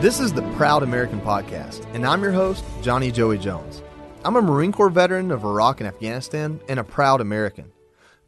This is the Proud American Podcast, and I'm your host, Johnny Joey Jones. I'm a Marine Corps veteran of Iraq and Afghanistan and a proud American.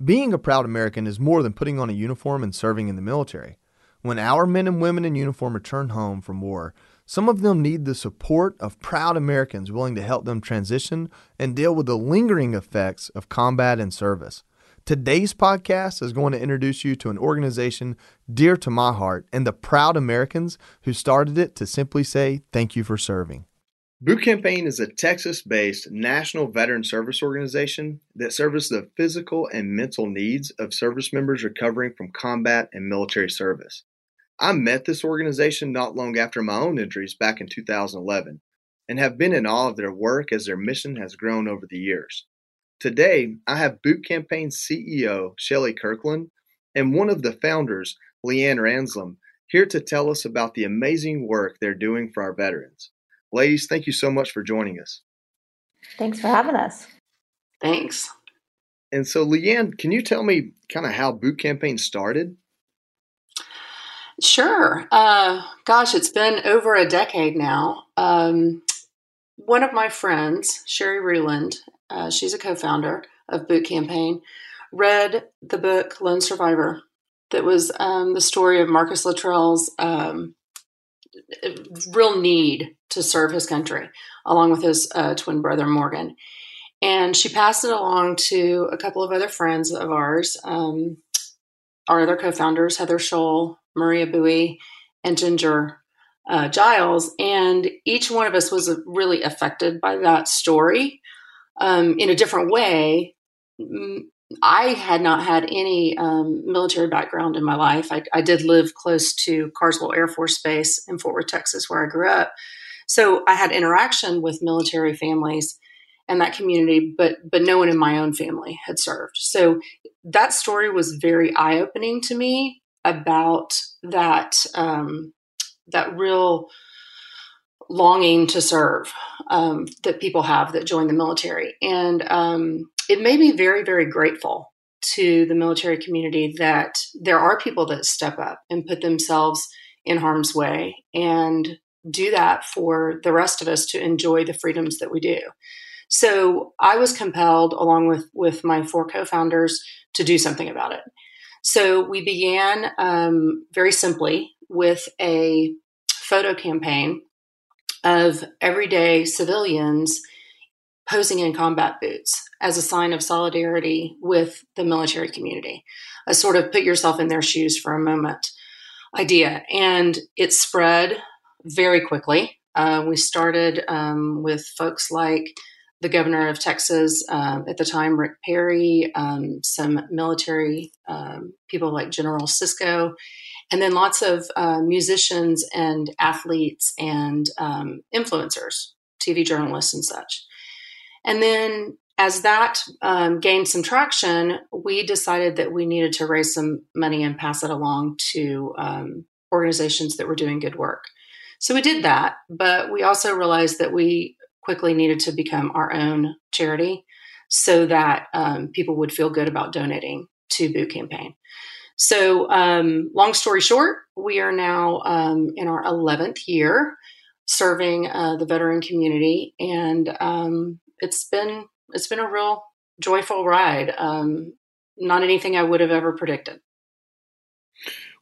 Being a proud American is more than putting on a uniform and serving in the military. When our men and women in uniform return home from war, some of them need the support of proud Americans willing to help them transition and deal with the lingering effects of combat and service. Today's podcast is going to introduce you to an organization dear to my heart and the proud Americans who started it to simply say thank you for serving. Boot Campaign is a Texas based national veteran service organization that serves the physical and mental needs of service members recovering from combat and military service. I met this organization not long after my own injuries back in 2011 and have been in awe of their work as their mission has grown over the years. Today, I have Boot Campaign CEO Shelly Kirkland and one of the founders, Leanne Ranslam, here to tell us about the amazing work they're doing for our veterans. Ladies, thank you so much for joining us. Thanks for having us. Thanks. And so, Leanne, can you tell me kind of how Boot Campaign started? Sure. Uh, gosh, it's been over a decade now. Um, one of my friends, Sherry Reuland, uh, she's a co-founder of Boot Campaign, read the book Lone Survivor. That was um, the story of Marcus Luttrell's um, real need to serve his country, along with his uh, twin brother Morgan. And she passed it along to a couple of other friends of ours, um, our other co-founders, Heather Scholl, Maria Bowie, and Ginger uh, Giles. And each one of us was really affected by that story um, in a different way. I had not had any um, military background in my life. I, I, did live close to Carswell Air Force Base in Fort Worth, Texas, where I grew up. So I had interaction with military families and that community, but but no one in my own family had served. So that story was very eye opening to me about that um, that real longing to serve um, that people have that join the military. And um, it made me very, very grateful to the military community that there are people that step up and put themselves in harm's way and do that for the rest of us to enjoy the freedoms that we do. So I was compelled, along with, with my four co founders, to do something about it. So we began um, very simply with a photo campaign of everyday civilians posing in combat boots as a sign of solidarity with the military community, a sort of put yourself in their shoes for a moment idea. And it spread very quickly. Uh, we started um, with folks like the governor of Texas um, at the time, Rick Perry, um, some military um, people like General Cisco, and then lots of uh, musicians and athletes and um, influencers, TV journalists and such. And then as that um, gained some traction, we decided that we needed to raise some money and pass it along to um, organizations that were doing good work. So we did that, but we also realized that we quickly needed to become our own charity so that um, people would feel good about donating to Boot Campaign. So, um, long story short, we are now um, in our 11th year serving uh, the veteran community, and um, it's been it's been a real joyful ride. Um, not anything I would have ever predicted.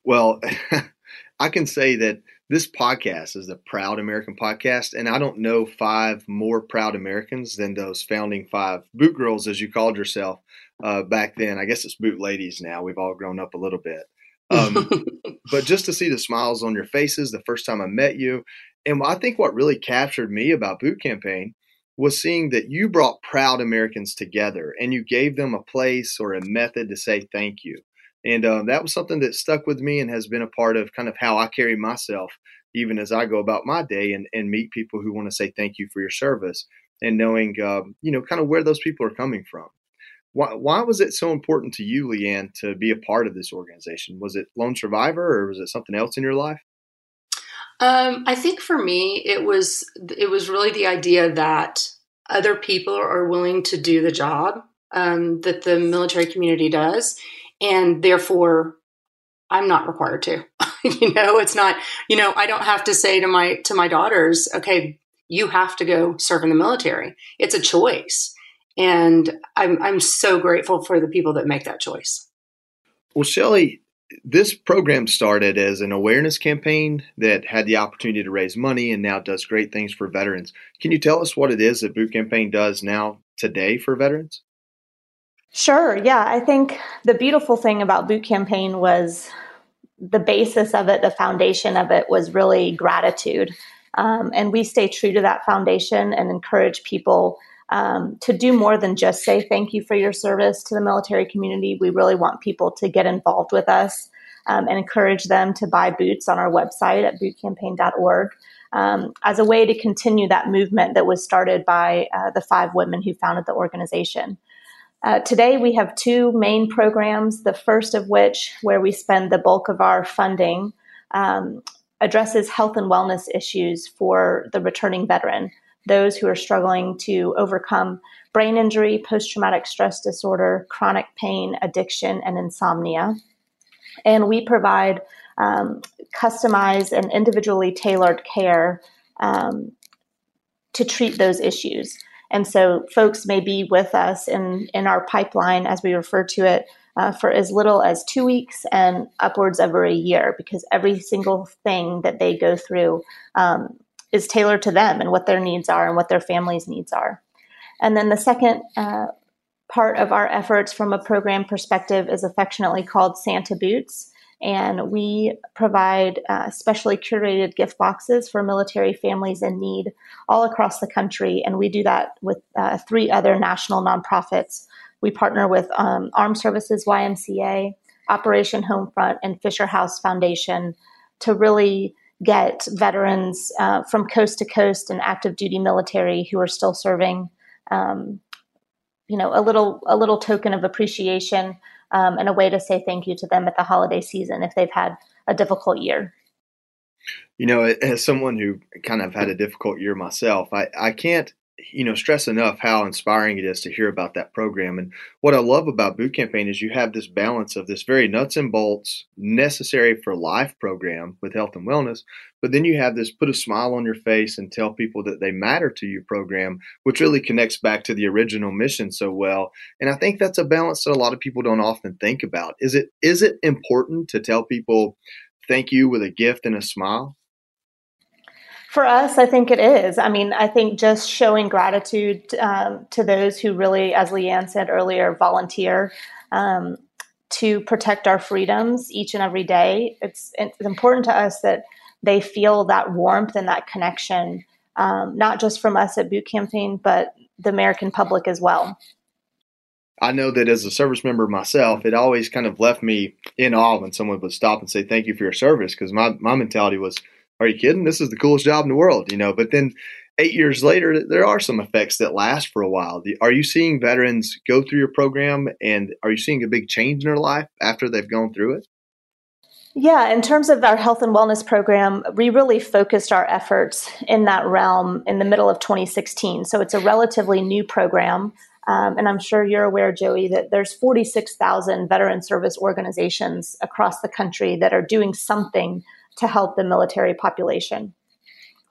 Well, I can say that this podcast is the Proud American podcast, and I don't know five more proud Americans than those founding five boot girls, as you called yourself uh, back then. I guess it's boot ladies now. We've all grown up a little bit. Um, but just to see the smiles on your faces the first time I met you, and I think what really captured me about Boot Campaign was seeing that you brought proud Americans together and you gave them a place or a method to say thank you. And uh, that was something that stuck with me and has been a part of kind of how I carry myself, even as I go about my day and, and meet people who want to say thank you for your service and knowing, uh, you know, kind of where those people are coming from. Why, why was it so important to you, Leanne, to be a part of this organization? Was it Lone Survivor or was it something else in your life? Um, I think for me, it was it was really the idea that other people are willing to do the job um, that the military community does, and therefore, I'm not required to. you know, it's not. You know, I don't have to say to my to my daughters, "Okay, you have to go serve in the military." It's a choice, and I'm I'm so grateful for the people that make that choice. Well, Shelly, this program started as an awareness campaign that had the opportunity to raise money and now does great things for veterans. Can you tell us what it is that Boot Campaign does now today for veterans? Sure. Yeah. I think the beautiful thing about Boot Campaign was the basis of it, the foundation of it was really gratitude. Um, and we stay true to that foundation and encourage people um, to do more than just say thank you for your service to the military community. We really want people to get involved with us um, and encourage them to buy boots on our website at bootcampaign.org um, as a way to continue that movement that was started by uh, the five women who founded the organization. Uh, today, we have two main programs. The first of which, where we spend the bulk of our funding, um, addresses health and wellness issues for the returning veteran those who are struggling to overcome brain injury, post traumatic stress disorder, chronic pain, addiction, and insomnia. And we provide um, customized and individually tailored care um, to treat those issues. And so, folks may be with us in, in our pipeline, as we refer to it, uh, for as little as two weeks and upwards over a year, because every single thing that they go through um, is tailored to them and what their needs are and what their families' needs are. And then the second uh, part of our efforts from a program perspective is affectionately called Santa Boots. And we provide uh, specially curated gift boxes for military families in need all across the country. And we do that with uh, three other national nonprofits. We partner with um, Armed Services YMCA, Operation Homefront, and Fisher House Foundation to really get veterans uh, from coast to coast and active duty military who are still serving, um, you know, a little a little token of appreciation um, and a way to say thank you to them at the holiday season if they've had a difficult year. You know, as someone who kind of had a difficult year myself, I, I can't you know stress enough how inspiring it is to hear about that program. And what i love about boot campaign is you have this balance of this very nuts and bolts necessary for life program with health and wellness but then you have this put a smile on your face and tell people that they matter to you program which really connects back to the original mission so well. And i think that's a balance that a lot of people don't often think about. Is it is it important to tell people thank you with a gift and a smile for us, I think it is. I mean, I think just showing gratitude um, to those who really, as Leanne said earlier, volunteer um, to protect our freedoms each and every day. It's, it's important to us that they feel that warmth and that connection, um, not just from us at Boot Campaign, but the American public as well. I know that as a service member myself, it always kind of left me in awe when someone would stop and say, Thank you for your service. Because my, my mentality was, are you kidding? This is the coolest job in the world, you know. But then eight years later, there are some effects that last for a while. Are you seeing veterans go through your program and are you seeing a big change in their life after they've gone through it? Yeah, in terms of our health and wellness program, we really focused our efforts in that realm in the middle of 2016. So it's a relatively new program. Um, and I'm sure you're aware, Joey, that there's 46,000 veteran service organizations across the country that are doing something to help the military population.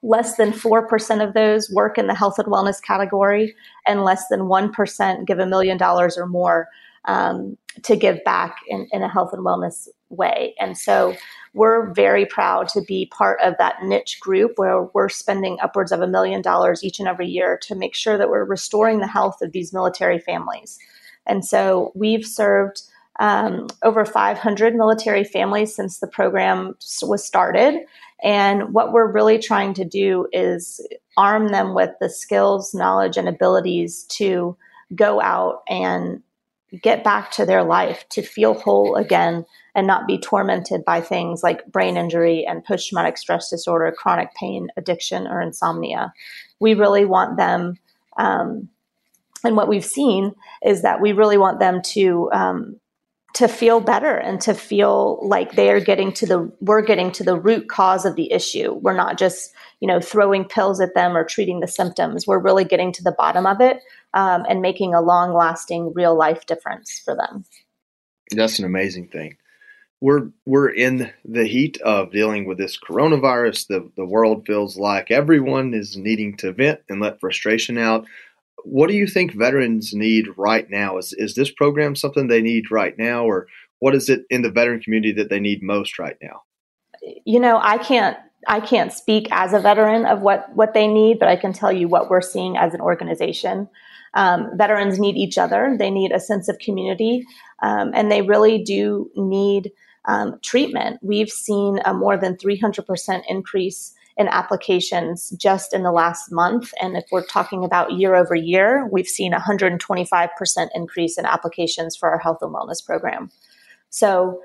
Less than 4% of those work in the health and wellness category, and less than 1% give a million dollars or more um, to give back in, in a health and wellness way. And so we're very proud to be part of that niche group where we're spending upwards of a million dollars each and every year to make sure that we're restoring the health of these military families. And so we've served um, over 500 military families since the program was started. And what we're really trying to do is arm them with the skills, knowledge, and abilities to go out and get back to their life, to feel whole again, and not be tormented by things like brain injury and post traumatic stress disorder, chronic pain, addiction, or insomnia. We really want them, um, and what we've seen is that we really want them to um, to feel better and to feel like they are getting to the we're getting to the root cause of the issue. We're not just you know throwing pills at them or treating the symptoms. We're really getting to the bottom of it um, and making a long lasting real life difference for them. That's an amazing thing. We're we're in the heat of dealing with this coronavirus. The the world feels like everyone is needing to vent and let frustration out what do you think veterans need right now? Is is this program something they need right now, or what is it in the veteran community that they need most right now? You know, I can't I can't speak as a veteran of what what they need, but I can tell you what we're seeing as an organization. Um, veterans need each other. They need a sense of community, um, and they really do need um, treatment. We've seen a more than 300% increase in applications just in the last month. And if we're talking about year over year, we've seen 125% increase in applications for our health and wellness program. So,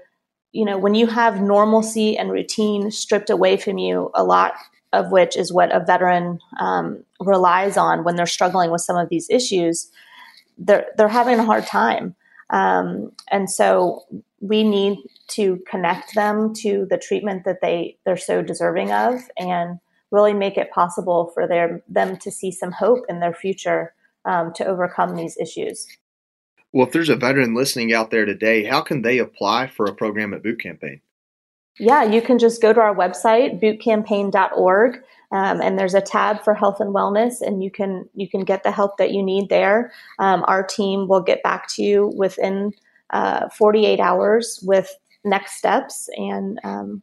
you know, when you have normalcy and routine stripped away from you, a lot of which is what a veteran um, relies on when they're struggling with some of these issues, they're, they're having a hard time. Um, and so we need to connect them to the treatment that they they're so deserving of and really make it possible for their them to see some hope in their future um, to overcome these issues. Well, if there's a veteran listening out there today, how can they apply for a program at Boot Campaign? Yeah, you can just go to our website, bootcampaign.org, um, and there's a tab for health and wellness, and you can you can get the help that you need there. Um, our team will get back to you within uh, 48 hours with next steps, and um,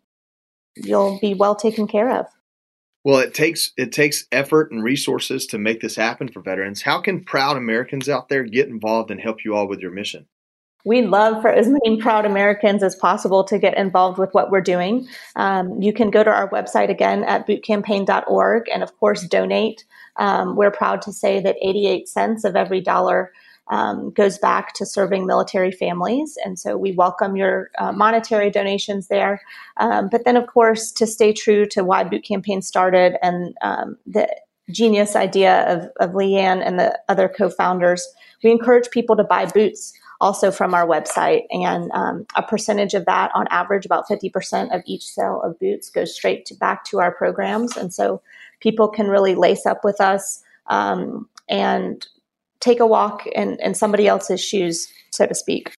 you'll be well taken care of. Well, it takes it takes effort and resources to make this happen for veterans. How can proud Americans out there get involved and help you all with your mission? We'd love for as many proud Americans as possible to get involved with what we're doing. Um, you can go to our website again at bootcampaign.org and, of course, donate. Um, we're proud to say that 88 cents of every dollar um, goes back to serving military families. And so we welcome your uh, monetary donations there. Um, but then, of course, to stay true to why Boot Campaign started and um, the genius idea of, of Leanne and the other co founders, we encourage people to buy boots also from our website. And um, a percentage of that, on average, about 50% of each sale of boots goes straight to, back to our programs. And so people can really lace up with us um, and take a walk in, in somebody else's shoes, so to speak.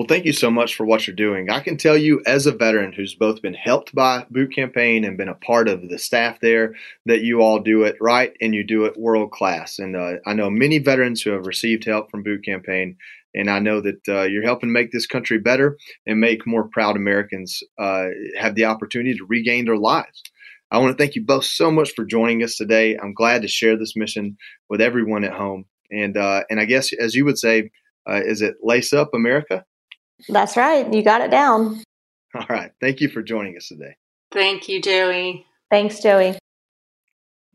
Well, thank you so much for what you're doing. I can tell you, as a veteran who's both been helped by Boot Campaign and been a part of the staff there, that you all do it right and you do it world class. And uh, I know many veterans who have received help from Boot Campaign, and I know that uh, you're helping make this country better and make more proud Americans uh, have the opportunity to regain their lives. I want to thank you both so much for joining us today. I'm glad to share this mission with everyone at home. And uh, and I guess as you would say, uh, is it lace up America? That's right. You got it down. All right. Thank you for joining us today. Thank you, Joey. Thanks, Joey.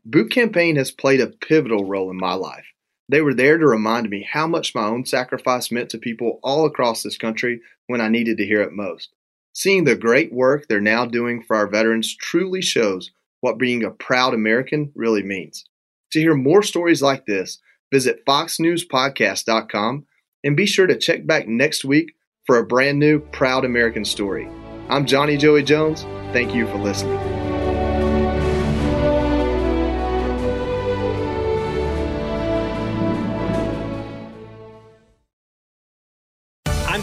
Boot Campaign has played a pivotal role in my life. They were there to remind me how much my own sacrifice meant to people all across this country when I needed to hear it most. Seeing the great work they're now doing for our veterans truly shows what being a proud American really means. To hear more stories like this, Visit foxnewspodcast.com and be sure to check back next week for a brand new Proud American story. I'm Johnny Joey Jones. Thank you for listening.